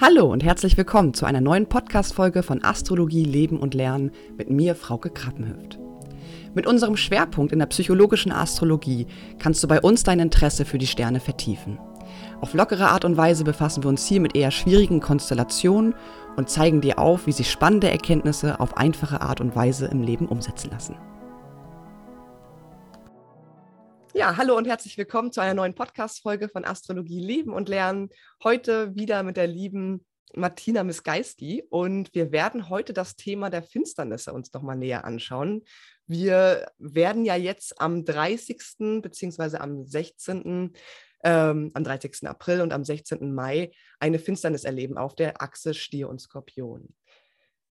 Hallo und herzlich willkommen zu einer neuen Podcast-Folge von Astrologie, Leben und Lernen mit mir, Frauke Krappenhöft. Mit unserem Schwerpunkt in der psychologischen Astrologie kannst du bei uns dein Interesse für die Sterne vertiefen. Auf lockere Art und Weise befassen wir uns hier mit eher schwierigen Konstellationen und zeigen dir auf, wie sich spannende Erkenntnisse auf einfache Art und Weise im Leben umsetzen lassen. Ja, hallo und herzlich willkommen zu einer neuen Podcast-Folge von Astrologie Leben und Lernen. Heute wieder mit der lieben Martina Misgeiski und wir werden heute das Thema der Finsternisse uns nochmal näher anschauen. Wir werden ja jetzt am 30. bzw. am 16. Ähm, am 30. April und am 16. Mai eine Finsternis erleben auf der Achse Stier und Skorpion.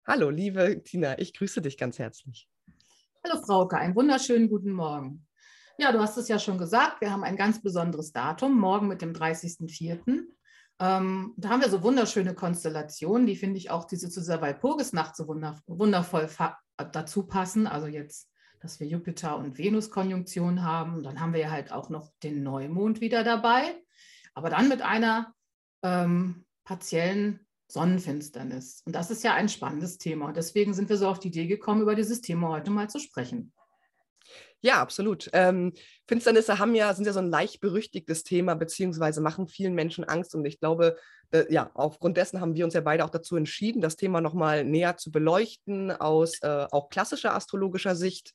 Hallo, liebe Tina, ich grüße dich ganz herzlich. Hallo Frauke, einen wunderschönen guten Morgen. Ja, du hast es ja schon gesagt, wir haben ein ganz besonderes Datum, morgen mit dem 30.04. Ähm, da haben wir so wunderschöne Konstellationen, die finde ich auch diese zu dieser Walpurgisnacht so wundervoll dazu passen. Also jetzt, dass wir Jupiter- und Venus-Konjunktion haben. Dann haben wir ja halt auch noch den Neumond wieder dabei. Aber dann mit einer ähm, partiellen Sonnenfinsternis. Und das ist ja ein spannendes Thema. Und deswegen sind wir so auf die Idee gekommen, über dieses Thema heute mal zu sprechen. Ja, absolut. Ähm, Finsternisse haben ja, sind ja so ein leicht berüchtigtes Thema, beziehungsweise machen vielen Menschen Angst. Und ich glaube, äh, ja, aufgrund dessen haben wir uns ja beide auch dazu entschieden, das Thema nochmal näher zu beleuchten aus äh, auch klassischer astrologischer Sicht.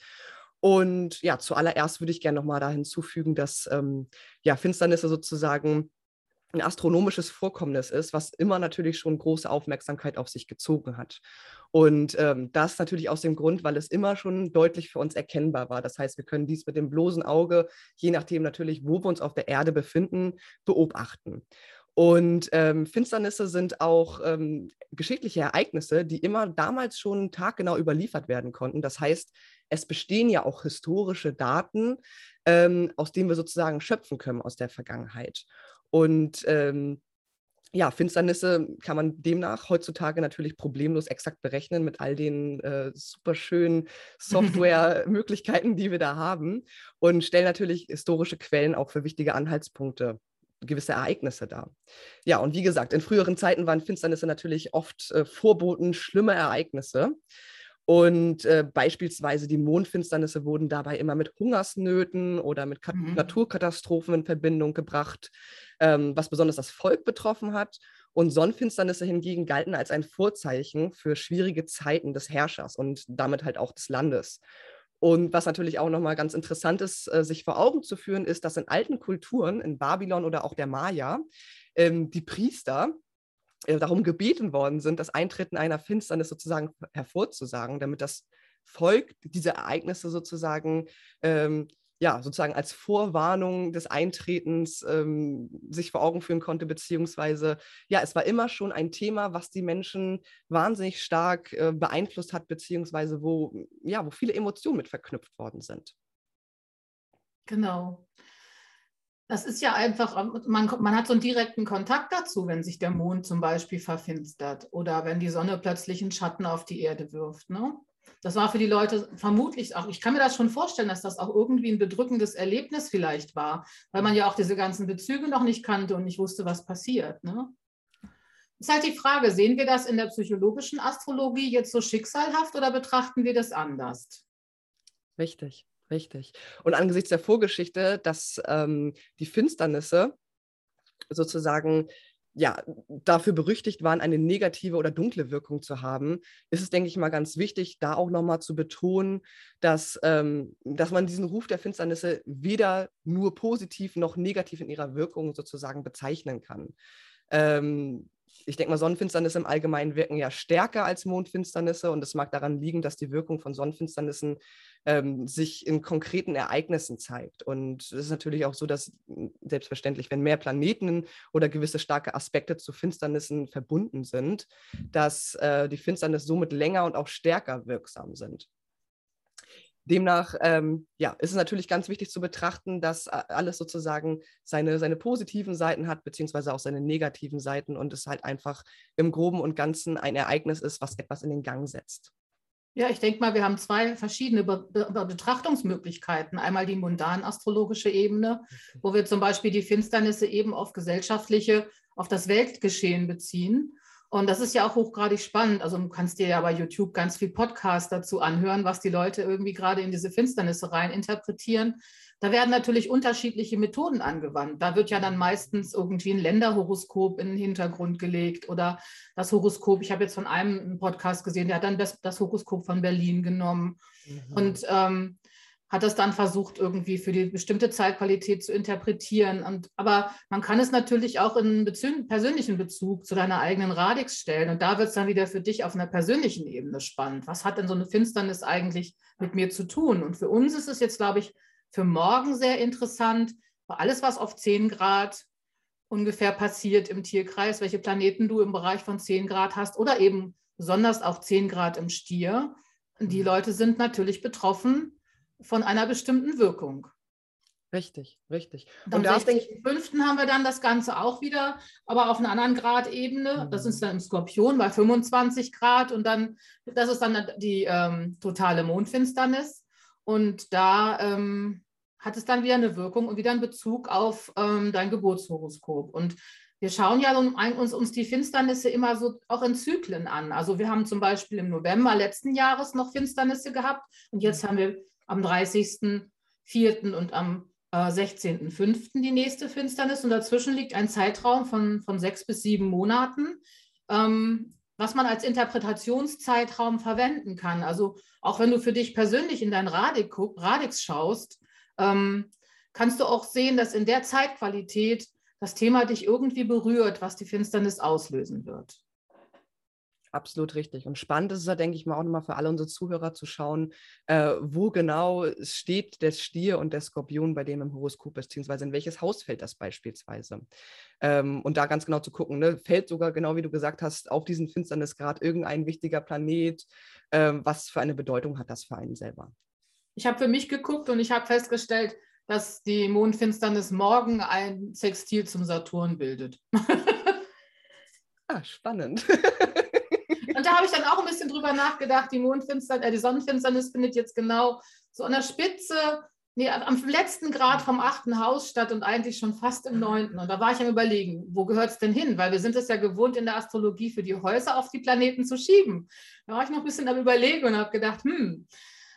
Und ja, zuallererst würde ich gerne nochmal da hinzufügen, dass ähm, ja, Finsternisse sozusagen ein astronomisches Vorkommnis ist, was immer natürlich schon große Aufmerksamkeit auf sich gezogen hat. Und ähm, das natürlich aus dem Grund, weil es immer schon deutlich für uns erkennbar war. Das heißt, wir können dies mit dem bloßen Auge, je nachdem natürlich, wo wir uns auf der Erde befinden, beobachten. Und ähm, Finsternisse sind auch ähm, geschichtliche Ereignisse, die immer damals schon taggenau überliefert werden konnten. Das heißt, es bestehen ja auch historische Daten, ähm, aus denen wir sozusagen schöpfen können aus der Vergangenheit. Und ähm, ja, Finsternisse kann man demnach heutzutage natürlich problemlos exakt berechnen mit all den äh, super schönen Software-Möglichkeiten, die wir da haben und stellen natürlich historische Quellen auch für wichtige Anhaltspunkte gewisse Ereignisse dar. Ja, und wie gesagt, in früheren Zeiten waren Finsternisse natürlich oft äh, Vorboten schlimmer Ereignisse. Und äh, beispielsweise die Mondfinsternisse wurden dabei immer mit Hungersnöten oder mit Kat mhm. Naturkatastrophen in Verbindung gebracht, ähm, was besonders das Volk betroffen hat. Und Sonnenfinsternisse hingegen galten als ein Vorzeichen für schwierige Zeiten des Herrschers und damit halt auch des Landes. Und was natürlich auch nochmal ganz interessant ist, äh, sich vor Augen zu führen, ist, dass in alten Kulturen, in Babylon oder auch der Maya, ähm, die Priester äh, darum gebeten worden sind, das Eintreten einer Finsternis sozusagen hervorzusagen, damit das Volk diese Ereignisse sozusagen ähm, ja, sozusagen als Vorwarnung des Eintretens ähm, sich vor Augen führen konnte, beziehungsweise ja, es war immer schon ein Thema, was die Menschen wahnsinnig stark äh, beeinflusst hat, beziehungsweise wo, ja, wo viele Emotionen mit verknüpft worden sind. Genau. Das ist ja einfach, ähm, man, man hat so einen direkten Kontakt dazu, wenn sich der Mond zum Beispiel verfinstert oder wenn die Sonne plötzlich einen Schatten auf die Erde wirft. Ne? Das war für die Leute vermutlich auch, ich kann mir das schon vorstellen, dass das auch irgendwie ein bedrückendes Erlebnis vielleicht war, weil man ja auch diese ganzen Bezüge noch nicht kannte und nicht wusste, was passiert. Ne? Ist halt die Frage, sehen wir das in der psychologischen Astrologie jetzt so schicksalhaft oder betrachten wir das anders? Richtig. Richtig. Und angesichts der Vorgeschichte, dass ähm, die Finsternisse sozusagen ja, dafür berüchtigt waren, eine negative oder dunkle Wirkung zu haben, ist es, denke ich mal, ganz wichtig, da auch nochmal zu betonen, dass, ähm, dass man diesen Ruf der Finsternisse weder nur positiv noch negativ in ihrer Wirkung sozusagen bezeichnen kann. Ähm, ich denke mal, Sonnenfinsternisse im Allgemeinen wirken ja stärker als Mondfinsternisse und es mag daran liegen, dass die Wirkung von Sonnenfinsternissen ähm, sich in konkreten Ereignissen zeigt. Und es ist natürlich auch so, dass hm, selbstverständlich, wenn mehr Planeten oder gewisse starke Aspekte zu Finsternissen verbunden sind, dass äh, die Finsternis somit länger und auch stärker wirksam sind. Demnach ähm, ja, ist es natürlich ganz wichtig zu betrachten, dass alles sozusagen seine, seine positiven Seiten hat, beziehungsweise auch seine negativen Seiten und es halt einfach im Groben und Ganzen ein Ereignis ist, was etwas in den Gang setzt. Ja, ich denke mal, wir haben zwei verschiedene Be Be Betrachtungsmöglichkeiten. Einmal die mundan-astrologische Ebene, wo wir zum Beispiel die Finsternisse eben auf gesellschaftliche, auf das Weltgeschehen beziehen. Und das ist ja auch hochgradig spannend. Also du kannst dir ja bei YouTube ganz viel Podcast dazu anhören, was die Leute irgendwie gerade in diese Finsternisse rein interpretieren. Da werden natürlich unterschiedliche Methoden angewandt. Da wird ja dann meistens irgendwie ein Länderhoroskop in den Hintergrund gelegt oder das Horoskop. Ich habe jetzt von einem Podcast gesehen, der hat dann das, Horoskop von Berlin genommen. Mhm. Und ähm, hat das dann versucht, irgendwie für die bestimmte Zeitqualität zu interpretieren. Und, aber man kann es natürlich auch in Bezü persönlichen Bezug zu deiner eigenen Radix stellen. Und da wird es dann wieder für dich auf einer persönlichen Ebene spannend. Was hat denn so eine Finsternis eigentlich mit mir zu tun? Und für uns ist es jetzt, glaube ich, für morgen sehr interessant, alles, was auf 10 Grad ungefähr passiert im Tierkreis, welche Planeten du im Bereich von 10 Grad hast oder eben besonders auf 10 Grad im Stier. Die mhm. Leute sind natürlich betroffen von einer bestimmten Wirkung. Richtig, richtig. Und am 16.05. haben wir dann das Ganze auch wieder, aber auf einer anderen Gradebene. Mhm. Das ist dann im Skorpion bei 25 Grad und dann, das ist dann die ähm, totale Mondfinsternis. Und da ähm, hat es dann wieder eine Wirkung und wieder einen Bezug auf ähm, dein Geburtshoroskop. Und wir schauen ja uns, uns die Finsternisse immer so auch in Zyklen an. Also wir haben zum Beispiel im November letzten Jahres noch Finsternisse gehabt und jetzt mhm. haben wir am 30.04. und am äh, 16.05. die nächste Finsternis. Und dazwischen liegt ein Zeitraum von, von sechs bis sieben Monaten, ähm, was man als Interpretationszeitraum verwenden kann. Also auch wenn du für dich persönlich in dein Radix, Radix schaust, ähm, kannst du auch sehen, dass in der Zeitqualität das Thema dich irgendwie berührt, was die Finsternis auslösen wird. Absolut richtig. Und spannend ist es ja, denke ich mal, auch nochmal für alle unsere Zuhörer zu schauen, äh, wo genau steht der Stier und der Skorpion bei dem im Horoskop, beziehungsweise in welches Haus fällt das beispielsweise. Ähm, und da ganz genau zu gucken, ne, fällt sogar, genau wie du gesagt hast, auf diesen Finsternisgrad irgendein wichtiger Planet. Ähm, was für eine Bedeutung hat das für einen selber? Ich habe für mich geguckt und ich habe festgestellt, dass die Mondfinsternis morgen ein Sextil zum Saturn bildet. ah, spannend. Und da habe ich dann auch ein bisschen drüber nachgedacht. Die Mondfinsternis, äh, die Sonnenfinsternis findet jetzt genau so an der Spitze, nee, am letzten Grad vom achten Haus statt und eigentlich schon fast im neunten. Und da war ich am Überlegen, wo gehört es denn hin? Weil wir sind es ja gewohnt, in der Astrologie für die Häuser auf die Planeten zu schieben. Da war ich noch ein bisschen am Überlegen und habe gedacht, hm,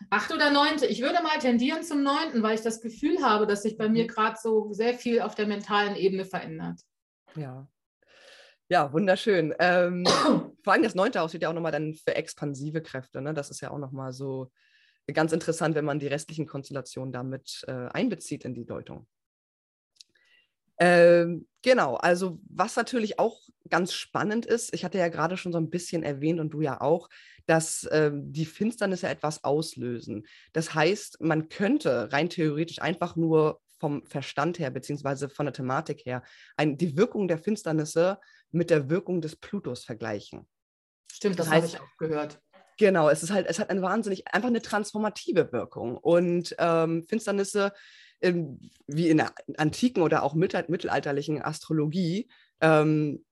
acht oder neunte. Ich würde mal tendieren zum neunten, weil ich das Gefühl habe, dass sich bei mir mhm. gerade so sehr viel auf der mentalen Ebene verändert. Ja, ja, wunderschön. Ähm, vor allem das neunte Haus steht ja auch nochmal dann für expansive Kräfte. Ne? Das ist ja auch nochmal so ganz interessant, wenn man die restlichen Konstellationen damit äh, einbezieht in die Deutung. Ähm, genau, also was natürlich auch ganz spannend ist, ich hatte ja gerade schon so ein bisschen erwähnt und du ja auch, dass ähm, die Finsternisse etwas auslösen. Das heißt, man könnte rein theoretisch einfach nur vom Verstand her, beziehungsweise von der Thematik her, ein, die Wirkung der Finsternisse mit der Wirkung des Plutos vergleichen. Stimmt, das, das heißt, habe ich auch gehört. Genau, es ist halt, es hat eine wahnsinnig, einfach eine transformative Wirkung. Und ähm, Finsternisse, ähm, wie in der antiken oder auch mittelalterlichen Astrologie, ähm,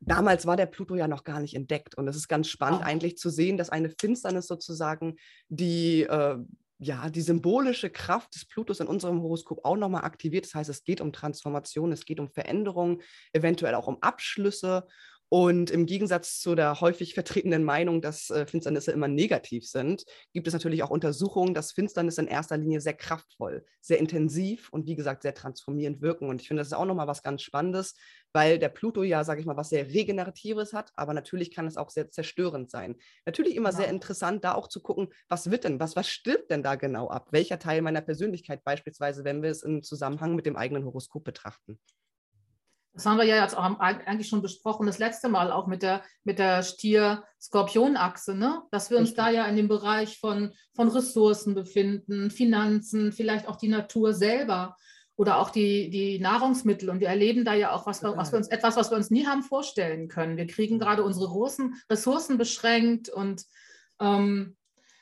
damals war der Pluto ja noch gar nicht entdeckt. Und es ist ganz spannend oh. eigentlich zu sehen, dass eine Finsternis sozusagen die äh, ja, die symbolische Kraft des Plutos in unserem Horoskop auch nochmal aktiviert. Das heißt, es geht um Transformation, es geht um Veränderung, eventuell auch um Abschlüsse. Und im Gegensatz zu der häufig vertretenen Meinung, dass äh, Finsternisse immer negativ sind, gibt es natürlich auch Untersuchungen, dass Finsternisse in erster Linie sehr kraftvoll, sehr intensiv und wie gesagt sehr transformierend wirken. Und ich finde, das ist auch nochmal was ganz Spannendes, weil der Pluto ja, sage ich mal, was sehr Regeneratives hat, aber natürlich kann es auch sehr zerstörend sein. Natürlich immer ja. sehr interessant, da auch zu gucken, was wird denn, was, was stirbt denn da genau ab? Welcher Teil meiner Persönlichkeit beispielsweise, wenn wir es im Zusammenhang mit dem eigenen Horoskop betrachten? Das haben wir ja jetzt auch eigentlich schon besprochen, das letzte Mal auch mit der, mit der Stier-Skorpion-Achse, ne? dass wir uns Richtig. da ja in dem Bereich von, von Ressourcen befinden, Finanzen, vielleicht auch die Natur selber oder auch die, die Nahrungsmittel. Und wir erleben da ja auch was, was wir uns, etwas, was wir uns nie haben vorstellen können. Wir kriegen gerade unsere großen Ressourcen beschränkt und ähm,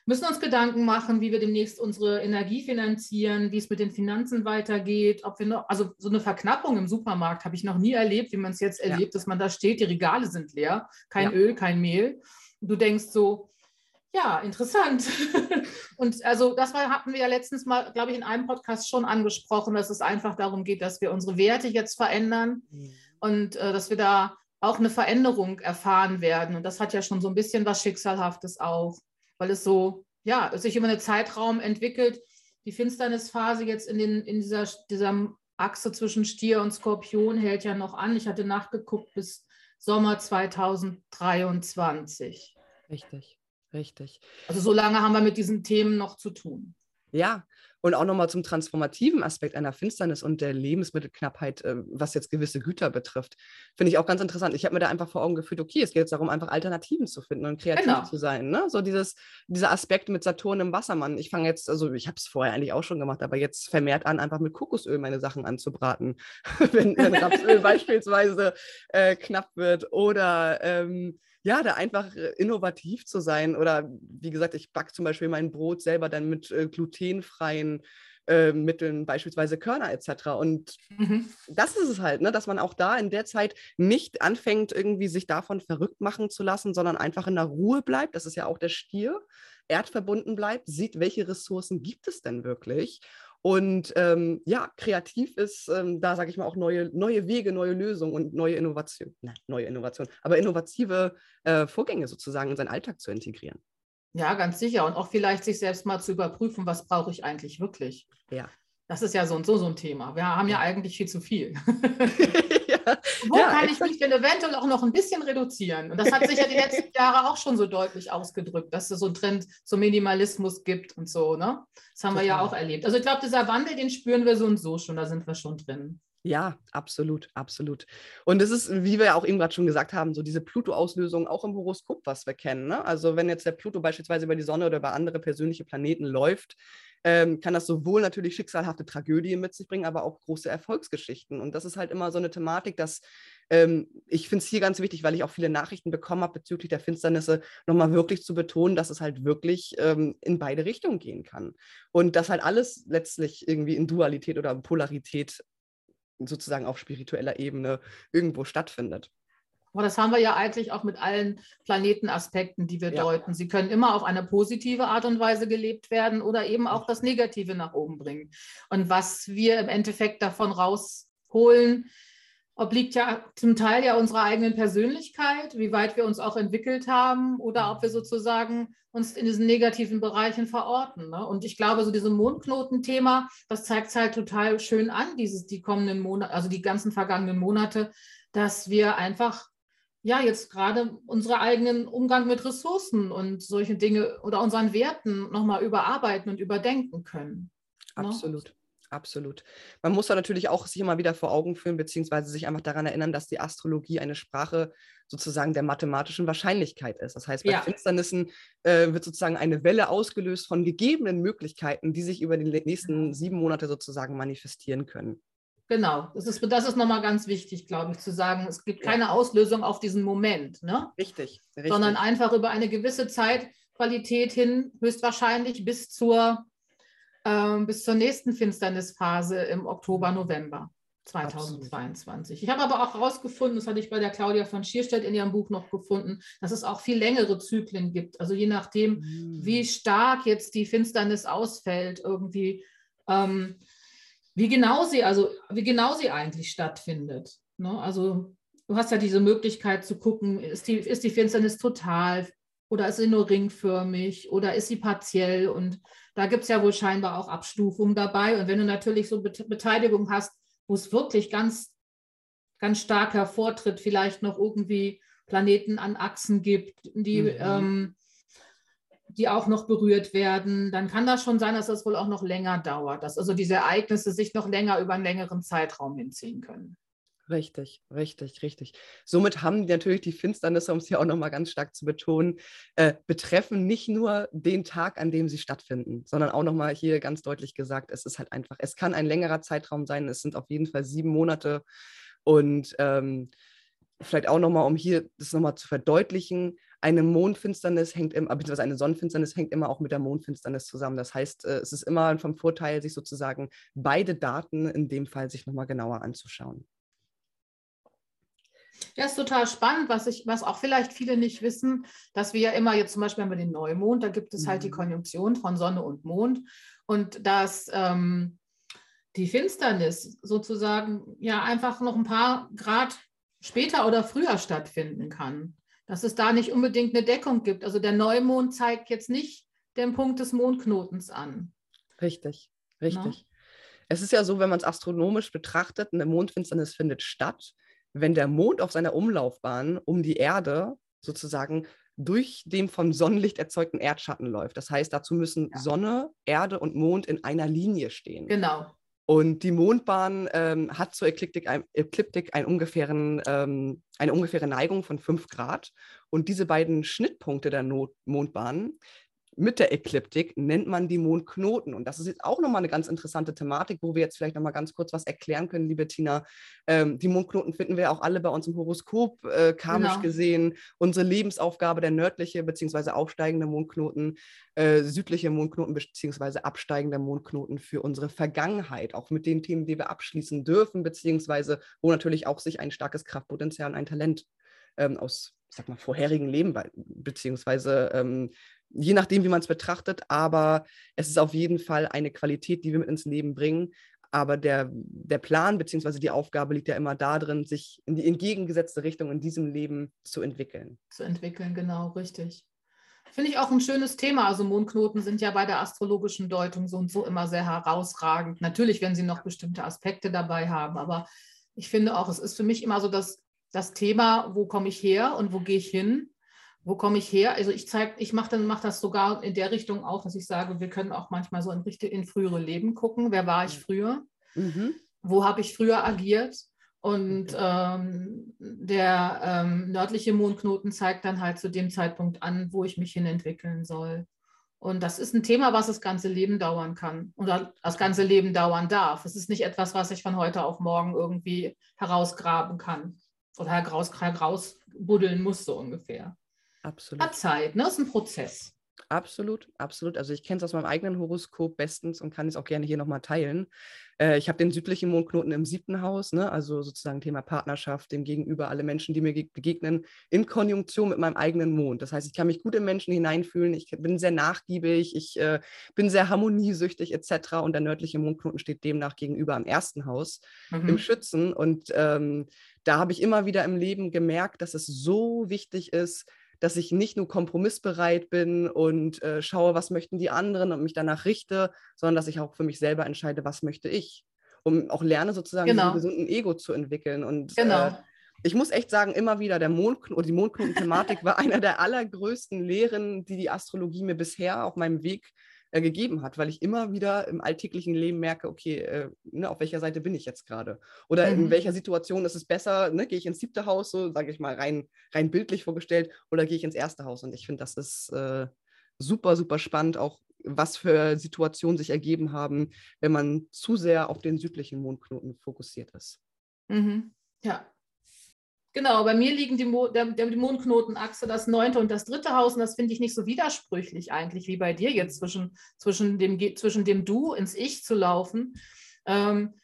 müssen uns Gedanken machen, wie wir demnächst unsere Energie finanzieren, wie es mit den Finanzen weitergeht, ob wir noch, also so eine Verknappung im Supermarkt habe ich noch nie erlebt, wie man es jetzt erlebt, ja. dass man da steht, die Regale sind leer, kein ja. Öl, kein Mehl. Und du denkst so, ja, interessant. und also das war, hatten wir ja letztens mal, glaube ich, in einem Podcast schon angesprochen, dass es einfach darum geht, dass wir unsere Werte jetzt verändern. Mhm und äh, dass wir da auch eine Veränderung erfahren werden. Und das hat ja schon so ein bisschen was Schicksalhaftes auch, weil es so, ja, sich über einen Zeitraum entwickelt. Die Finsternisphase jetzt in, den, in dieser, dieser Achse zwischen Stier und Skorpion hält ja noch an. Ich hatte nachgeguckt bis Sommer 2023. Richtig, richtig. Also so lange haben wir mit diesen Themen noch zu tun. Ja, und auch nochmal zum transformativen Aspekt einer Finsternis und der Lebensmittelknappheit, äh, was jetzt gewisse Güter betrifft, finde ich auch ganz interessant. Ich habe mir da einfach vor Augen geführt, okay, es geht jetzt darum, einfach Alternativen zu finden und kreativ genau. zu sein. Ne? So dieses, dieser Aspekt mit Saturn im Wassermann. Ich fange jetzt, also ich habe es vorher eigentlich auch schon gemacht, aber jetzt vermehrt an, einfach mit Kokosöl meine Sachen anzubraten, wenn, wenn Rapsöl beispielsweise äh, knapp wird oder ähm, ja, da einfach äh, innovativ zu sein. Oder wie gesagt, ich backe zum Beispiel mein Brot selber dann mit äh, glutenfreien äh, Mitteln, beispielsweise Körner etc. Und mhm. das ist es halt, ne, dass man auch da in der Zeit nicht anfängt, irgendwie sich davon verrückt machen zu lassen, sondern einfach in der Ruhe bleibt. Das ist ja auch der Stier, erdverbunden bleibt, sieht, welche Ressourcen gibt es denn wirklich und ähm, ja, kreativ ist ähm, da, sage ich mal, auch neue, neue Wege, neue Lösungen und neue Innovation, nein, neue Innovation, aber innovative äh, Vorgänge sozusagen in seinen Alltag zu integrieren. Ja, ganz sicher. Und auch vielleicht sich selbst mal zu überprüfen, was brauche ich eigentlich wirklich. Ja. Das ist ja so und so so ein Thema. Wir haben ja eigentlich viel zu viel. Wo ja, kann ich mich denn eventuell auch noch ein bisschen reduzieren? Und das hat sich ja die letzten Jahre auch schon so deutlich ausgedrückt, dass es so einen Trend zum Minimalismus gibt und so. Ne? Das haben Total. wir ja auch erlebt. Also ich glaube, dieser Wandel, den spüren wir so und so schon, da sind wir schon drin. Ja, absolut, absolut. Und es ist, wie wir ja auch eben gerade schon gesagt haben, so diese Pluto-Auslösung auch im Horoskop, was wir kennen. Ne? Also wenn jetzt der Pluto beispielsweise über die Sonne oder über andere persönliche Planeten läuft, ähm, kann das sowohl natürlich schicksalhafte Tragödien mit sich bringen, aber auch große Erfolgsgeschichten. Und das ist halt immer so eine Thematik, dass ähm, ich finde es hier ganz wichtig, weil ich auch viele Nachrichten bekommen habe bezüglich der Finsternisse, nochmal wirklich zu betonen, dass es halt wirklich ähm, in beide Richtungen gehen kann. Und dass halt alles letztlich irgendwie in Dualität oder Polarität sozusagen auf spiritueller Ebene irgendwo stattfindet. Aber das haben wir ja eigentlich auch mit allen Planetenaspekten, die wir ja. deuten. Sie können immer auf eine positive Art und Weise gelebt werden oder eben auch das Negative nach oben bringen. Und was wir im Endeffekt davon rausholen, obliegt ja zum Teil ja unserer eigenen Persönlichkeit, wie weit wir uns auch entwickelt haben oder ob wir sozusagen uns in diesen negativen Bereichen verorten. Ne? Und ich glaube, so dieses Mondknoten-Thema, das zeigt es halt total schön an, dieses, die kommenden Monate, also die ganzen vergangenen Monate, dass wir einfach ja, jetzt gerade unseren eigenen Umgang mit Ressourcen und solche Dinge oder unseren Werten nochmal überarbeiten und überdenken können. Ne? Absolut. Ne? Absolut. Man muss da natürlich auch sich immer wieder vor Augen führen, beziehungsweise sich einfach daran erinnern, dass die Astrologie eine Sprache sozusagen der mathematischen Wahrscheinlichkeit ist. Das heißt, bei ja. Finsternissen äh, wird sozusagen eine Welle ausgelöst von gegebenen Möglichkeiten, die sich über die nächsten sieben Monate sozusagen manifestieren können. Genau, das ist, das ist nochmal ganz wichtig, glaube ich, zu sagen, es gibt keine Auslösung auf diesen Moment. Ne? Richtig, richtig. Sondern einfach über eine gewisse Zeitqualität hin, höchstwahrscheinlich bis zur, äh, bis zur nächsten Finsternisphase im Oktober, November 2022. Absolut. Ich habe aber auch herausgefunden, das hatte ich bei der Claudia von Schierstedt in ihrem Buch noch gefunden, dass es auch viel längere Zyklen gibt. Also je nachdem, mhm. wie stark jetzt die Finsternis ausfällt, irgendwie. Ähm, wie genau sie, also wie genau sie eigentlich stattfindet. Ne? Also du hast ja diese Möglichkeit zu gucken, ist die, ist die Finsternis total oder ist sie nur ringförmig oder ist sie partiell? Und da gibt es ja wohl scheinbar auch Abstufungen dabei. Und wenn du natürlich so Beteiligung hast, wo es wirklich ganz, ganz stark hervortritt, vielleicht noch irgendwie Planeten an Achsen gibt, die mhm. ähm, die auch noch berührt werden, dann kann das schon sein, dass das wohl auch noch länger dauert, dass also diese Ereignisse sich noch länger über einen längeren Zeitraum hinziehen können. Richtig, richtig, richtig. Somit haben natürlich die Finsternisse, um es hier auch nochmal ganz stark zu betonen, äh, betreffen nicht nur den Tag, an dem sie stattfinden, sondern auch nochmal hier ganz deutlich gesagt, es ist halt einfach, es kann ein längerer Zeitraum sein, es sind auf jeden Fall sieben Monate und ähm, vielleicht auch nochmal, um hier das nochmal zu verdeutlichen, eine Mondfinsternis hängt immer, beziehungsweise eine Sonnenfinsternis hängt immer auch mit der Mondfinsternis zusammen. Das heißt, äh, es ist immer vom Vorteil, sich sozusagen beide Daten in dem Fall sich nochmal genauer anzuschauen. Ja, ist total spannend, was, ich, was auch vielleicht viele nicht wissen, dass wir ja immer jetzt zum Beispiel haben wir den Neumond, da gibt es halt die mhm. Konjunktion von Sonne und Mond und dass ähm, die Finsternis sozusagen ja einfach noch ein paar Grad später oder früher stattfinden kann. Dass es da nicht unbedingt eine Deckung gibt. Also der Neumond zeigt jetzt nicht den Punkt des Mondknotens an. Richtig, richtig. Ja? Es ist ja so, wenn man es astronomisch betrachtet, eine Mondfinsternis findet statt, wenn der Mond auf seiner Umlaufbahn um die Erde sozusagen durch den vom Sonnenlicht erzeugten Erdschatten läuft. Das heißt, dazu müssen ja. Sonne, Erde und Mond in einer Linie stehen. Genau. Und die Mondbahn ähm, hat zur Ekliptik, ein, Ekliptik einen ungefähren, ähm, eine ungefähre Neigung von 5 Grad. Und diese beiden Schnittpunkte der Not Mondbahn, mit der Ekliptik nennt man die Mondknoten. Und das ist jetzt auch nochmal eine ganz interessante Thematik, wo wir jetzt vielleicht nochmal ganz kurz was erklären können, liebe Tina. Ähm, die Mondknoten finden wir auch alle bei uns im Horoskop äh, karmisch genau. gesehen. Unsere Lebensaufgabe, der nördliche bzw. aufsteigende Mondknoten, äh, südliche Mondknoten bzw. absteigende Mondknoten für unsere Vergangenheit, auch mit den Themen, die wir abschließen dürfen, beziehungsweise wo natürlich auch sich ein starkes Kraftpotenzial und ein Talent ähm, aus sag mal, vorherigen Leben, beziehungsweise ähm, je nachdem, wie man es betrachtet, aber es ist auf jeden Fall eine Qualität, die wir mit ins Leben bringen. Aber der, der Plan bzw. die Aufgabe liegt ja immer darin, sich in die entgegengesetzte Richtung in diesem Leben zu entwickeln. Zu entwickeln, genau, richtig. Finde ich auch ein schönes Thema. Also Mondknoten sind ja bei der astrologischen Deutung so und so immer sehr herausragend. Natürlich, wenn sie noch bestimmte Aspekte dabei haben, aber ich finde auch, es ist für mich immer so das, das Thema, wo komme ich her und wo gehe ich hin? Wo komme ich her? Also ich zeige, ich mache dann mache das sogar in der Richtung auch, dass ich sage, wir können auch manchmal so in, in frühere Leben gucken. Wer war ich früher? Mhm. Wo habe ich früher agiert? Und ähm, der ähm, nördliche Mondknoten zeigt dann halt zu dem Zeitpunkt an, wo ich mich hin entwickeln soll. Und das ist ein Thema, was das ganze Leben dauern kann oder das ganze Leben dauern darf. Es ist nicht etwas, was ich von heute auf morgen irgendwie herausgraben kann oder heraus, herausbuddeln muss, so ungefähr. Absolut. Hat Zeit, ne? Das ist ein Prozess. Absolut, absolut. Also ich kenne es aus meinem eigenen Horoskop bestens und kann es auch gerne hier nochmal teilen. Äh, ich habe den südlichen Mondknoten im siebten Haus, ne? also sozusagen Thema Partnerschaft, dem Gegenüber, alle Menschen, die mir begegnen, in Konjunktion mit meinem eigenen Mond. Das heißt, ich kann mich gut in Menschen hineinfühlen, ich bin sehr nachgiebig, ich äh, bin sehr harmoniesüchtig etc. Und der nördliche Mondknoten steht demnach gegenüber am ersten Haus mhm. im Schützen. Und ähm, da habe ich immer wieder im Leben gemerkt, dass es so wichtig ist, dass ich nicht nur kompromissbereit bin und äh, schaue, was möchten die anderen und mich danach richte, sondern dass ich auch für mich selber entscheide, was möchte ich. Um auch lerne, sozusagen genau. diesen gesunden Ego zu entwickeln. Und genau. Äh, ich muss echt sagen, immer wieder, der Mondknoten oder die Mondknoten-Thematik war einer der allergrößten Lehren, die die Astrologie mir bisher auf meinem Weg äh, gegeben hat, weil ich immer wieder im alltäglichen Leben merke, okay, äh, ne, auf welcher Seite bin ich jetzt gerade? Oder mhm. in welcher Situation ist es besser, ne, gehe ich ins siebte Haus, so sage ich mal rein, rein bildlich vorgestellt, oder gehe ich ins erste Haus? Und ich finde, das ist äh, super, super spannend, auch was für Situationen sich ergeben haben, wenn man zu sehr auf den südlichen Mondknoten fokussiert ist. Mhm. Ja, Genau, bei mir liegen die, Mo der, der, die Mondknotenachse, das neunte und das dritte Haus. Und das finde ich nicht so widersprüchlich eigentlich wie bei dir jetzt zwischen, zwischen, dem, zwischen dem Du ins Ich zu laufen. Ähm,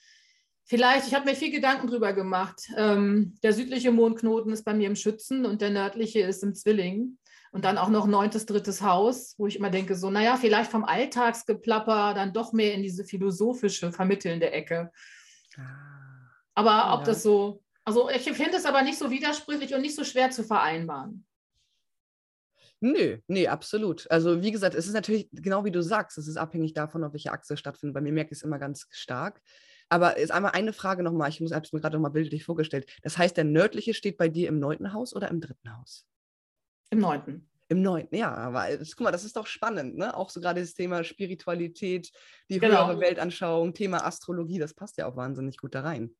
vielleicht, ich habe mir viel Gedanken drüber gemacht. Ähm, der südliche Mondknoten ist bei mir im Schützen und der nördliche ist im Zwilling. Und dann auch noch neuntes, drittes Haus, wo ich immer denke, so, naja, vielleicht vom Alltagsgeplapper dann doch mehr in diese philosophische, vermittelnde Ecke. Ah, Aber ob ja. das so also ich finde es aber nicht so widersprüchlich und nicht so schwer zu vereinbaren. Nö, nee, absolut. Also wie gesagt, es ist natürlich genau wie du sagst, es ist abhängig davon, auf welche Achse stattfindet. Bei mir merke ich es immer ganz stark. Aber ist einmal eine Frage nochmal, ich habe es mir gerade nochmal bildlich vorgestellt. Das heißt, der nördliche steht bei dir im neunten Haus oder im dritten Haus? Im neunten. Im neunten, ja, aber guck mal, das ist doch spannend, ne? Auch so gerade das Thema Spiritualität, die genau. höhere Weltanschauung, Thema Astrologie, das passt ja auch wahnsinnig gut da rein.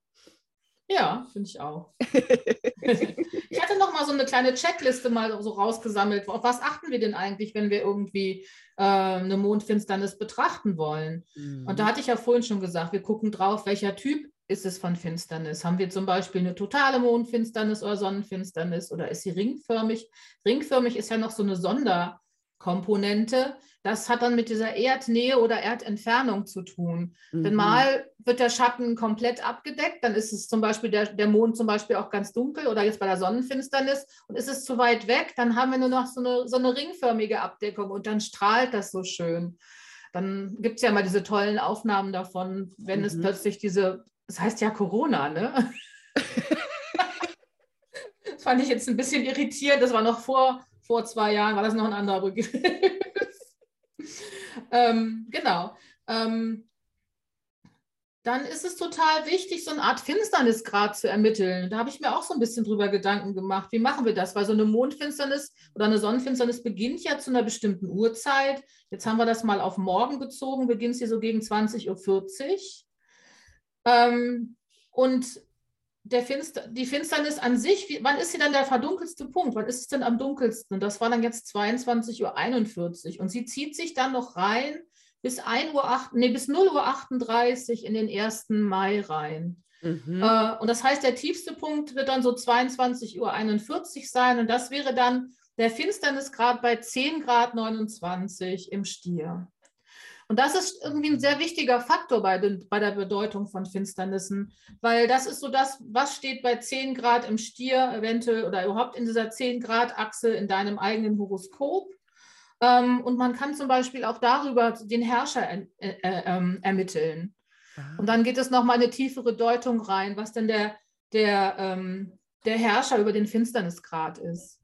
Ja, finde ich auch. ich hatte noch mal so eine kleine Checkliste mal so rausgesammelt. Auf was achten wir denn eigentlich, wenn wir irgendwie äh, eine Mondfinsternis betrachten wollen? Mhm. Und da hatte ich ja vorhin schon gesagt, wir gucken drauf, welcher Typ ist es von Finsternis? Haben wir zum Beispiel eine totale Mondfinsternis oder Sonnenfinsternis oder ist sie ringförmig? Ringförmig ist ja noch so eine Sonder- Komponente. Das hat dann mit dieser Erdnähe oder Erdentfernung zu tun. Mhm. Denn mal wird der Schatten komplett abgedeckt, dann ist es zum Beispiel der, der Mond zum Beispiel auch ganz dunkel oder jetzt bei der Sonnenfinsternis und ist es zu weit weg, dann haben wir nur noch so eine, so eine ringförmige Abdeckung und dann strahlt das so schön. Dann gibt es ja mal diese tollen Aufnahmen davon, wenn mhm. es plötzlich diese, das heißt ja Corona, ne? fand ich jetzt ein bisschen irritierend. Das war noch vor, vor zwei Jahren, war das noch ein anderer Begriff. ähm, genau. Ähm, dann ist es total wichtig, so eine Art Finsternisgrad zu ermitteln. Da habe ich mir auch so ein bisschen drüber Gedanken gemacht. Wie machen wir das? Weil so eine Mondfinsternis oder eine Sonnenfinsternis beginnt ja zu einer bestimmten Uhrzeit. Jetzt haben wir das mal auf morgen gezogen, beginnt sie so gegen 20.40 Uhr. Ähm, und der Finster, die Finsternis an sich, wie, wann ist sie dann der verdunkelste Punkt? Wann ist es denn am dunkelsten? Und das war dann jetzt 22.41 Uhr. Und sie zieht sich dann noch rein bis 1 Uhr 8, nee, bis 0 Uhr 38 in den 1. Mai rein. Mhm. Äh, und das heißt, der tiefste Punkt wird dann so 22.41 Uhr sein. Und das wäre dann der Finsternisgrad bei 10 Grad 29 im Stier. Und das ist irgendwie ein sehr wichtiger Faktor bei, den, bei der Bedeutung von Finsternissen, weil das ist so das, was steht bei 10 Grad im Stier eventuell oder überhaupt in dieser 10 Grad Achse in deinem eigenen Horoskop. Ähm, und man kann zum Beispiel auch darüber den Herrscher äh, äh, ähm, ermitteln. Und dann geht es nochmal eine tiefere Deutung rein, was denn der, der, ähm, der Herrscher über den Finsternisgrad ist.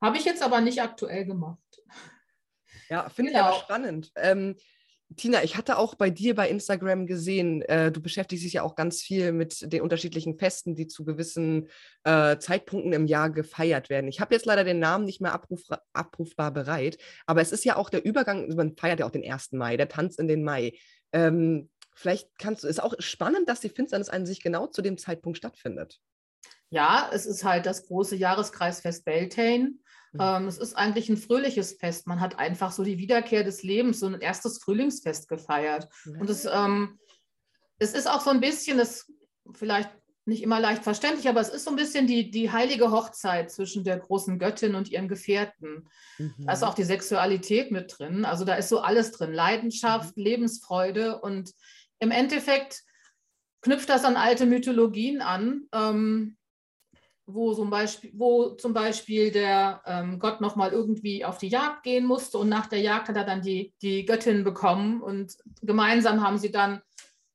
Habe ich jetzt aber nicht aktuell gemacht. Ja, finde genau. ich aber spannend. Ähm, Tina, ich hatte auch bei dir bei Instagram gesehen, äh, du beschäftigst dich ja auch ganz viel mit den unterschiedlichen Festen, die zu gewissen äh, Zeitpunkten im Jahr gefeiert werden. Ich habe jetzt leider den Namen nicht mehr abruf, abrufbar bereit, aber es ist ja auch der Übergang, man feiert ja auch den 1. Mai, der Tanz in den Mai. Ähm, vielleicht kannst du, ist auch spannend, dass die Finsternis an sich genau zu dem Zeitpunkt stattfindet. Ja, es ist halt das große Jahreskreisfest Beltane. Mhm. Ähm, es ist eigentlich ein fröhliches Fest. Man hat einfach so die Wiederkehr des Lebens, so ein erstes Frühlingsfest gefeiert. Mhm. Und es, ähm, es ist auch so ein bisschen, das vielleicht nicht immer leicht verständlich, aber es ist so ein bisschen die, die heilige Hochzeit zwischen der großen Göttin und ihrem Gefährten. Mhm. Da ist auch die Sexualität mit drin. Also da ist so alles drin. Leidenschaft, mhm. Lebensfreude und im Endeffekt knüpft das an alte Mythologien an. Ähm, wo zum Beispiel, wo zum Beispiel der ähm, Gott nochmal irgendwie auf die Jagd gehen musste und nach der Jagd hat er dann die, die Göttin bekommen und gemeinsam haben sie dann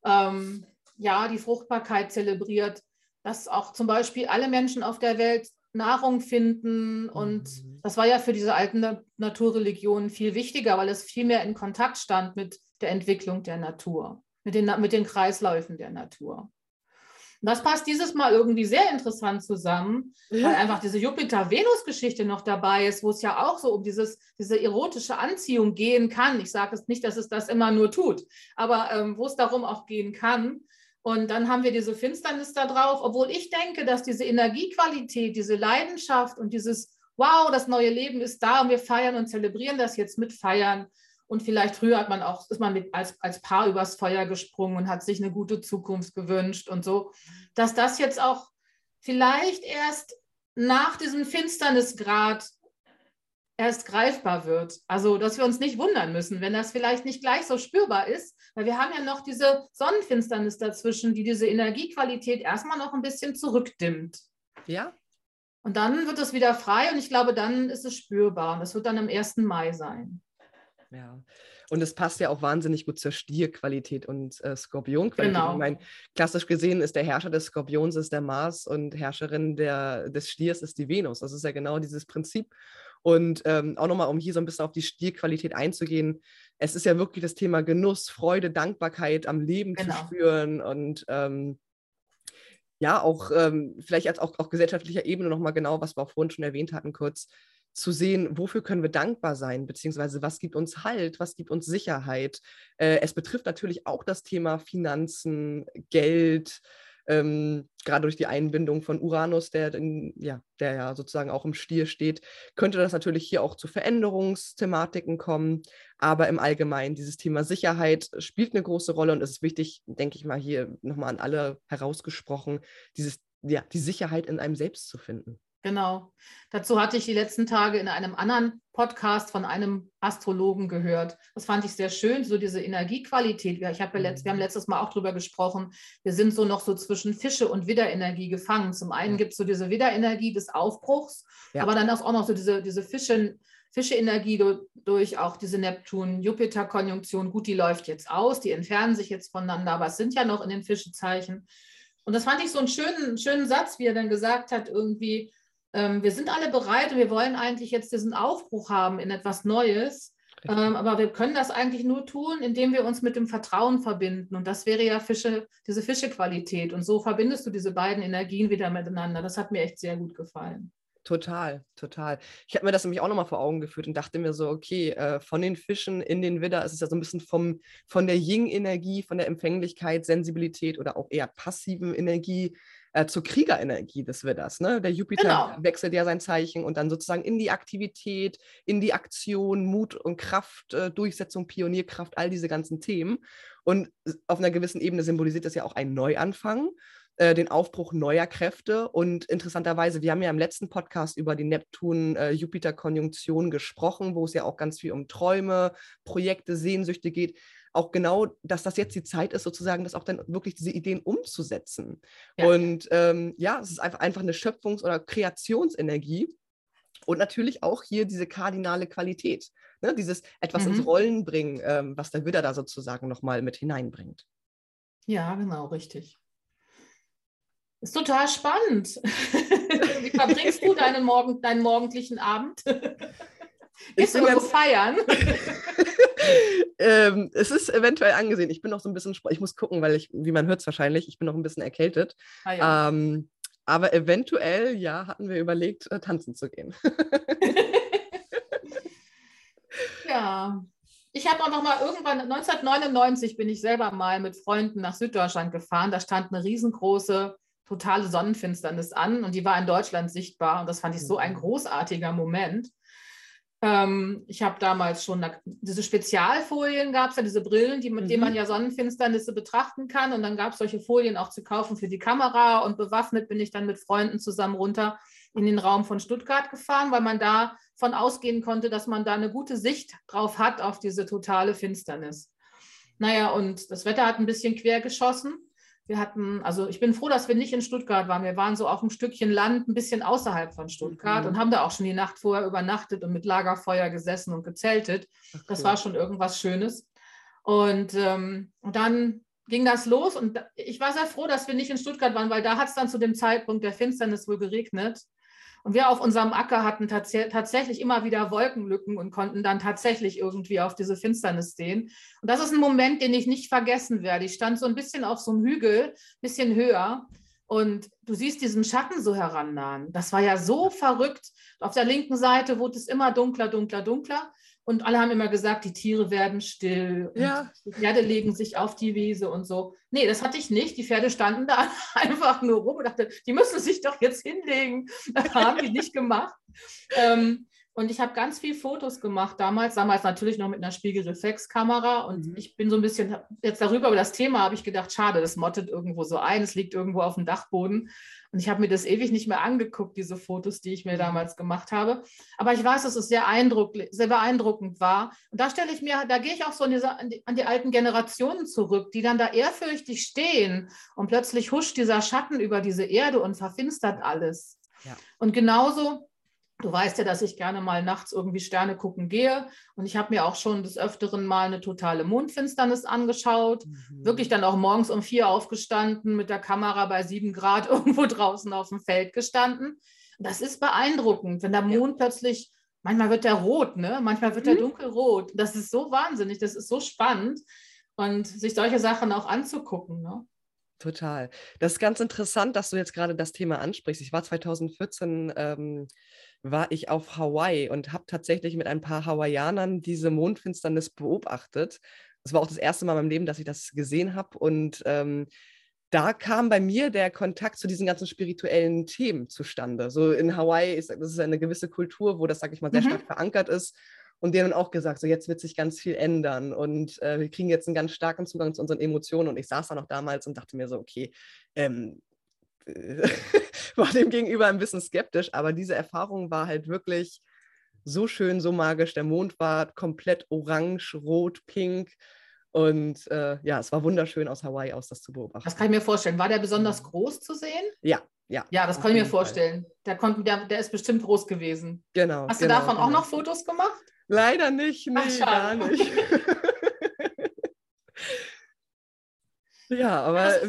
ähm, ja die Fruchtbarkeit zelebriert, dass auch zum Beispiel alle Menschen auf der Welt Nahrung finden und mhm. das war ja für diese alten Naturreligionen viel wichtiger, weil es viel mehr in Kontakt stand mit der Entwicklung der Natur, mit den, mit den Kreisläufen der Natur. Und das passt dieses Mal irgendwie sehr interessant zusammen, weil einfach diese Jupiter-Venus-Geschichte noch dabei ist, wo es ja auch so um dieses, diese erotische Anziehung gehen kann. Ich sage es nicht, dass es das immer nur tut, aber ähm, wo es darum auch gehen kann. Und dann haben wir diese Finsternis da drauf, obwohl ich denke, dass diese Energiequalität, diese Leidenschaft und dieses Wow, das neue Leben ist da und wir feiern und zelebrieren das jetzt mit Feiern und vielleicht früher hat man auch, ist man mit, als, als Paar übers Feuer gesprungen und hat sich eine gute Zukunft gewünscht und so, dass das jetzt auch vielleicht erst nach diesem Finsternisgrad erst greifbar wird. Also, dass wir uns nicht wundern müssen, wenn das vielleicht nicht gleich so spürbar ist, weil wir haben ja noch diese Sonnenfinsternis dazwischen, die diese Energiequalität erstmal noch ein bisschen zurückdimmt. Ja. Und dann wird es wieder frei und ich glaube, dann ist es spürbar und es wird dann am 1. Mai sein. Ja. Und es passt ja auch wahnsinnig gut zur Stierqualität und äh, Skorpionqualität. Genau. Ich meine, klassisch gesehen ist der Herrscher des Skorpions ist der Mars und Herrscherin der, des Stiers ist die Venus. Das ist ja genau dieses Prinzip. Und ähm, auch nochmal, um hier so ein bisschen auf die Stierqualität einzugehen, es ist ja wirklich das Thema Genuss, Freude, Dankbarkeit am Leben genau. zu spüren und ähm, ja, auch ähm, vielleicht als auch auf gesellschaftlicher Ebene nochmal genau, was wir auch vorhin schon erwähnt hatten, kurz zu sehen, wofür können wir dankbar sein, beziehungsweise was gibt uns Halt, was gibt uns Sicherheit. Äh, es betrifft natürlich auch das Thema Finanzen, Geld, ähm, gerade durch die Einbindung von Uranus, der, in, ja, der ja sozusagen auch im Stier steht, könnte das natürlich hier auch zu Veränderungsthematiken kommen. Aber im Allgemeinen, dieses Thema Sicherheit spielt eine große Rolle und es ist wichtig, denke ich mal, hier nochmal an alle herausgesprochen, dieses, ja, die Sicherheit in einem selbst zu finden. Genau. Dazu hatte ich die letzten Tage in einem anderen Podcast von einem Astrologen gehört. Das fand ich sehr schön, so diese Energiequalität. Ich habe ja letzt, wir haben mhm. letztes Mal auch darüber gesprochen. Wir sind so noch so zwischen Fische und Widderenergie gefangen. Zum einen gibt es so diese Widderenergie des Aufbruchs, ja. aber dann auch noch so diese, diese Fische, Fische-Energie durch auch diese Neptun-Jupiter-Konjunktion. Gut, die läuft jetzt aus, die entfernen sich jetzt voneinander, aber es sind ja noch in den Fischezeichen. Und das fand ich so einen schönen, schönen Satz, wie er dann gesagt hat, irgendwie, ähm, wir sind alle bereit und wir wollen eigentlich jetzt diesen Aufbruch haben in etwas Neues. Ähm, aber wir können das eigentlich nur tun, indem wir uns mit dem Vertrauen verbinden. Und das wäre ja Fische, diese Fischequalität. Und so verbindest du diese beiden Energien wieder miteinander. Das hat mir echt sehr gut gefallen. Total, total. Ich habe mir das nämlich auch nochmal vor Augen geführt und dachte mir so, okay, äh, von den Fischen in den Widder ist es ja so ein bisschen vom, von der Yin-Energie, von der Empfänglichkeit, Sensibilität oder auch eher passiven Energie äh, zur Kriegerenergie des Widders. Ne? Der Jupiter genau. wechselt ja sein Zeichen und dann sozusagen in die Aktivität, in die Aktion, Mut und Kraft, äh, Durchsetzung, Pionierkraft, all diese ganzen Themen. Und auf einer gewissen Ebene symbolisiert das ja auch einen Neuanfang äh, den Aufbruch neuer Kräfte. Und interessanterweise, wir haben ja im letzten Podcast über die Neptun-Jupiter-Konjunktion äh, gesprochen, wo es ja auch ganz viel um Träume, Projekte, Sehnsüchte geht. Auch genau, dass das jetzt die Zeit ist, sozusagen, das auch dann wirklich diese Ideen umzusetzen. Ja. Und ähm, ja, es ist einfach, einfach eine Schöpfungs- oder Kreationsenergie. Und natürlich auch hier diese kardinale Qualität, ne? dieses etwas mhm. ins Rollen bringen, ähm, was der Widder da sozusagen nochmal mit hineinbringt. Ja, genau, richtig. Ist total spannend. Wie verbringst du deinen, Morgen, deinen morgendlichen Abend? Gehst du irgendwo feiern? ähm, es ist eventuell angesehen. Ich bin noch so ein bisschen, ich muss gucken, weil ich, wie man hört es wahrscheinlich, ich bin noch ein bisschen erkältet. Ah, ja. ähm, aber eventuell, ja, hatten wir überlegt, äh, tanzen zu gehen. ja. Ich habe auch noch mal irgendwann, 1999 bin ich selber mal mit Freunden nach Süddeutschland gefahren. Da stand eine riesengroße totale Sonnenfinsternis an und die war in Deutschland sichtbar und das fand ich so ein mhm. großartiger Moment. Ähm, ich habe damals schon diese Spezialfolien gab es ja, diese Brillen, die, mit mhm. denen man ja Sonnenfinsternisse betrachten kann und dann gab es solche Folien auch zu kaufen für die Kamera und bewaffnet bin ich dann mit Freunden zusammen runter in den Raum von Stuttgart gefahren, weil man davon ausgehen konnte, dass man da eine gute Sicht drauf hat auf diese totale Finsternis. Naja, und das Wetter hat ein bisschen quer geschossen wir hatten, also ich bin froh, dass wir nicht in Stuttgart waren. Wir waren so auf einem Stückchen Land, ein bisschen außerhalb von Stuttgart mhm. und haben da auch schon die Nacht vorher übernachtet und mit Lagerfeuer gesessen und gezeltet. Okay. Das war schon irgendwas Schönes. Und, ähm, und dann ging das los und ich war sehr froh, dass wir nicht in Stuttgart waren, weil da hat es dann zu dem Zeitpunkt der Finsternis wohl geregnet. Und wir auf unserem Acker hatten tats tatsächlich immer wieder Wolkenlücken und konnten dann tatsächlich irgendwie auf diese Finsternis sehen. Und das ist ein Moment, den ich nicht vergessen werde. Ich stand so ein bisschen auf so einem Hügel, ein bisschen höher. Und du siehst diesen Schatten so herannahen. Das war ja so verrückt. Auf der linken Seite wurde es immer dunkler, dunkler, dunkler. Und alle haben immer gesagt, die Tiere werden still. Ja. Die Pferde legen sich auf die Wiese und so. Nee, das hatte ich nicht. Die Pferde standen da einfach nur rum und dachte, die müssen sich doch jetzt hinlegen. Das haben die nicht gemacht. Ähm, und ich habe ganz viel Fotos gemacht damals, damals natürlich noch mit einer Spiegelreflexkamera. Und mhm. ich bin so ein bisschen jetzt darüber, über das Thema habe ich gedacht, schade, das mottet irgendwo so ein, es liegt irgendwo auf dem Dachboden. Und ich habe mir das ewig nicht mehr angeguckt, diese Fotos, die ich mir mhm. damals gemacht habe. Aber ich weiß, dass es sehr, sehr beeindruckend war. Und da stelle ich mir, da gehe ich auch so an, diese, an, die, an die alten Generationen zurück, die dann da ehrfürchtig stehen und plötzlich huscht dieser Schatten über diese Erde und verfinstert alles. Ja. Und genauso Du weißt ja, dass ich gerne mal nachts irgendwie Sterne gucken gehe. Und ich habe mir auch schon des Öfteren mal eine totale Mondfinsternis angeschaut. Mhm. Wirklich dann auch morgens um vier aufgestanden, mit der Kamera bei sieben Grad irgendwo draußen auf dem Feld gestanden. Das ist beeindruckend, wenn der Mond ja. plötzlich, manchmal wird er rot, ne? manchmal wird er mhm. dunkelrot. Das ist so wahnsinnig, das ist so spannend. Und sich solche Sachen auch anzugucken. Ne? Total. Das ist ganz interessant, dass du jetzt gerade das Thema ansprichst. Ich war 2014 ähm, war ich auf Hawaii und habe tatsächlich mit ein paar Hawaiianern diese Mondfinsternis beobachtet. Das war auch das erste Mal in meinem Leben, dass ich das gesehen habe. Und ähm, da kam bei mir der Kontakt zu diesen ganzen spirituellen Themen zustande. So in Hawaii ist das ist eine gewisse Kultur, wo das, sag ich mal, sehr mhm. stark verankert ist. Und denen auch gesagt, so jetzt wird sich ganz viel ändern und äh, wir kriegen jetzt einen ganz starken Zugang zu unseren Emotionen. Und ich saß da noch damals und dachte mir so, okay, ähm, war dem gegenüber ein bisschen skeptisch, aber diese Erfahrung war halt wirklich so schön, so magisch. Der Mond war komplett orange, rot, pink. Und äh, ja, es war wunderschön aus Hawaii aus, das zu beobachten. Das kann ich mir vorstellen. War der besonders mhm. groß zu sehen? Ja, ja. Ja, das kann ich mir vorstellen. Der, konnte, der, der ist bestimmt groß gewesen. Genau. Hast genau, du davon genau. auch noch Fotos gemacht? Leider nicht, nee, Ach, gar nicht. ja, aber.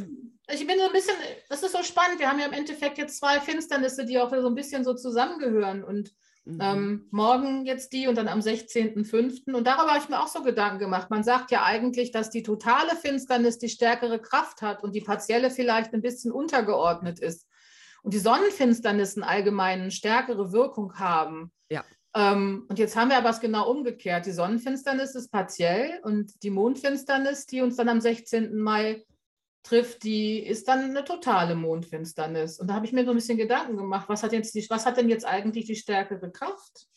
Das, ich bin so ein bisschen, das ist so spannend. Wir haben ja im Endeffekt jetzt zwei Finsternisse, die auch so ein bisschen so zusammengehören. Und mhm. ähm, morgen jetzt die und dann am 16.05. Und darüber habe ich mir auch so Gedanken gemacht. Man sagt ja eigentlich, dass die totale Finsternis die stärkere Kraft hat und die partielle vielleicht ein bisschen untergeordnet ist. Und die Sonnenfinsternissen allgemein eine stärkere Wirkung haben. Ja. Ähm, und jetzt haben wir aber es genau umgekehrt. Die Sonnenfinsternis ist partiell und die Mondfinsternis, die uns dann am 16. Mai trifft, die ist dann eine totale Mondfinsternis. Und da habe ich mir so ein bisschen Gedanken gemacht, was hat, jetzt die, was hat denn jetzt eigentlich die stärkere Kraft?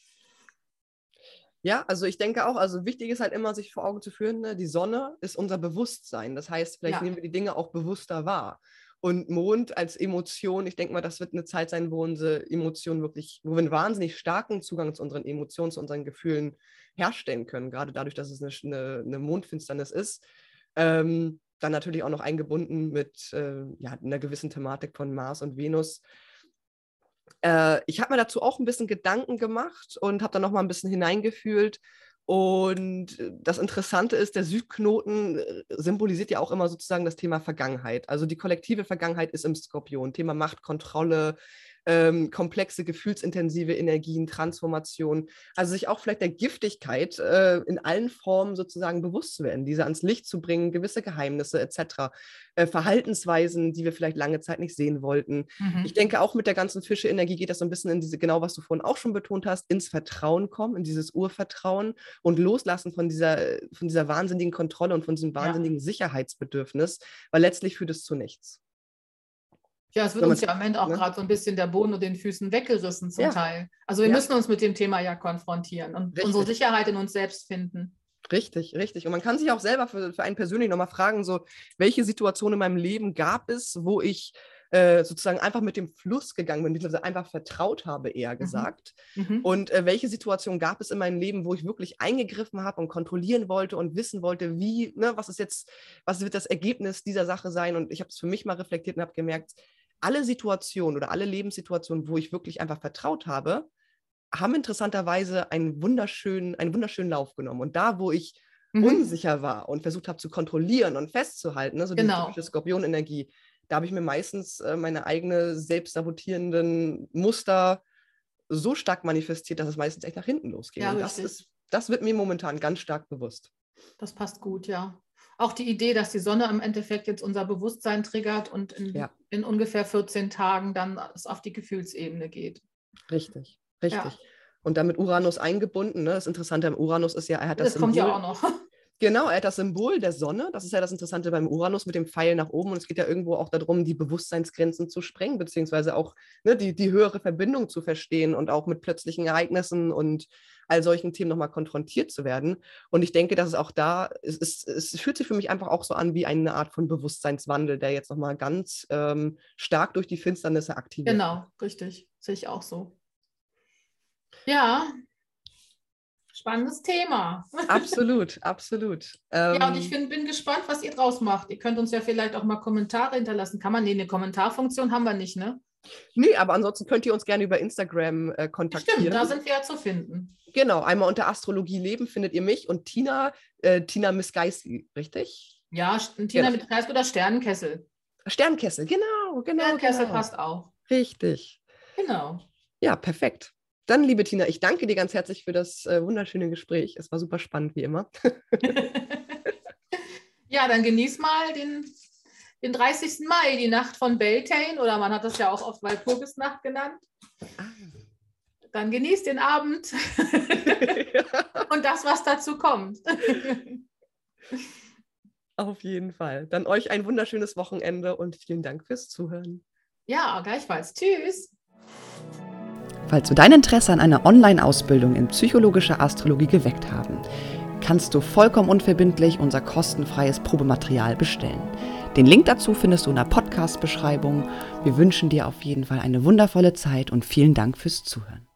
Ja, also ich denke auch, also wichtig ist halt immer, sich vor Augen zu führen, ne? die Sonne ist unser Bewusstsein. Das heißt, vielleicht ja. nehmen wir die Dinge auch bewusster wahr. Und Mond als Emotion, ich denke mal, das wird eine Zeit sein, wo unsere Emotionen wirklich, wo wir einen wahnsinnig starken Zugang zu unseren Emotionen, zu unseren Gefühlen herstellen können, gerade dadurch, dass es eine, eine, Mondfinsternis ist. Ähm, dann natürlich auch noch eingebunden mit äh, ja, einer gewissen Thematik von Mars und Venus. Äh, ich habe mir dazu auch ein bisschen Gedanken gemacht und habe dann noch mal ein bisschen hineingefühlt und das Interessante ist, der Südknoten äh, symbolisiert ja auch immer sozusagen das Thema Vergangenheit. Also die kollektive Vergangenheit ist im Skorpion. Thema Macht, Kontrolle, ähm, komplexe, gefühlsintensive Energien, Transformation. Also sich auch vielleicht der Giftigkeit äh, in allen Formen sozusagen bewusst zu werden, diese ans Licht zu bringen, gewisse Geheimnisse etc., äh, Verhaltensweisen, die wir vielleicht lange Zeit nicht sehen wollten. Mhm. Ich denke, auch mit der ganzen Fische-Energie geht das so ein bisschen in diese, genau was du vorhin auch schon betont hast, ins Vertrauen kommen, in dieses Urvertrauen und loslassen von dieser, von dieser wahnsinnigen Kontrolle und von diesem wahnsinnigen ja. Sicherheitsbedürfnis, weil letztlich führt es zu nichts. Ja, es wird uns ja am Ende auch ne? gerade so ein bisschen der Boden unter den Füßen weggerissen zum ja. Teil. Also wir ja. müssen uns mit dem Thema ja konfrontieren und richtig. unsere Sicherheit in uns selbst finden. Richtig, richtig. Und man kann sich auch selber für, für einen persönlich nochmal fragen, so, welche Situation in meinem Leben gab es, wo ich äh, sozusagen einfach mit dem Fluss gegangen bin, beziehungsweise einfach vertraut habe, eher mhm. gesagt. Mhm. Und äh, welche Situation gab es in meinem Leben, wo ich wirklich eingegriffen habe und kontrollieren wollte und wissen wollte, wie, ne, was ist jetzt, was wird das Ergebnis dieser Sache sein? Und ich habe es für mich mal reflektiert und habe gemerkt, alle Situationen oder alle Lebenssituationen, wo ich wirklich einfach vertraut habe, haben interessanterweise einen wunderschönen, einen wunderschönen Lauf genommen. Und da, wo ich mhm. unsicher war und versucht habe zu kontrollieren und festzuhalten, ne, so genau. die Skorpionenergie, da habe ich mir meistens äh, meine eigene selbstsabotierenden Muster so stark manifestiert, dass es meistens echt nach hinten losgeht. Ja, und das, ist, das wird mir momentan ganz stark bewusst. Das passt gut, ja auch die Idee, dass die Sonne im Endeffekt jetzt unser Bewusstsein triggert und in, ja. in ungefähr 14 Tagen dann es auf die Gefühlsebene geht. Richtig, richtig. Ja. Und damit Uranus eingebunden. Ne? Das Interessante am Uranus ist ja, er hat das. Das kommt ja auch noch. Genau, er hat das Symbol der Sonne. Das ist ja das Interessante beim Uranus mit dem Pfeil nach oben. Und es geht ja irgendwo auch darum, die Bewusstseinsgrenzen zu sprengen, beziehungsweise auch ne, die, die höhere Verbindung zu verstehen und auch mit plötzlichen Ereignissen und all solchen Themen nochmal konfrontiert zu werden. Und ich denke, dass es auch da, es, es, es fühlt sich für mich einfach auch so an wie eine Art von Bewusstseinswandel, der jetzt nochmal ganz ähm, stark durch die Finsternisse aktiviert. Genau, richtig. Sehe ich auch so. Ja, spannendes Thema. Absolut, absolut. Ähm, ja, und ich find, bin gespannt, was ihr draus macht. Ihr könnt uns ja vielleicht auch mal Kommentare hinterlassen. Kann man, nee, eine Kommentarfunktion haben wir nicht, ne? Nee, aber ansonsten könnt ihr uns gerne über Instagram äh, kontaktieren. Stimmt, da sind wir ja zu finden. Genau, einmal unter Astrologie Leben findet ihr mich und Tina, äh, Tina Misgeisky, richtig? Ja, Tina genau. Misgeisky oder Sternenkessel. Sternkessel, genau, genau. Sternkessel genau. passt auch. Richtig. Genau. Ja, perfekt. Dann, liebe Tina, ich danke dir ganz herzlich für das äh, wunderschöne Gespräch. Es war super spannend, wie immer. ja, dann genieß mal den, den 30. Mai, die Nacht von Beltane, oder man hat das ja auch oft Walpurgisnacht genannt. Ah dann genießt den Abend und das, was dazu kommt. Auf jeden Fall. Dann euch ein wunderschönes Wochenende und vielen Dank fürs Zuhören. Ja, gleichfalls. Tschüss. Falls du dein Interesse an einer Online-Ausbildung in psychologischer Astrologie geweckt haben, kannst du vollkommen unverbindlich unser kostenfreies Probematerial bestellen. Den Link dazu findest du in der Podcast-Beschreibung. Wir wünschen dir auf jeden Fall eine wundervolle Zeit und vielen Dank fürs Zuhören.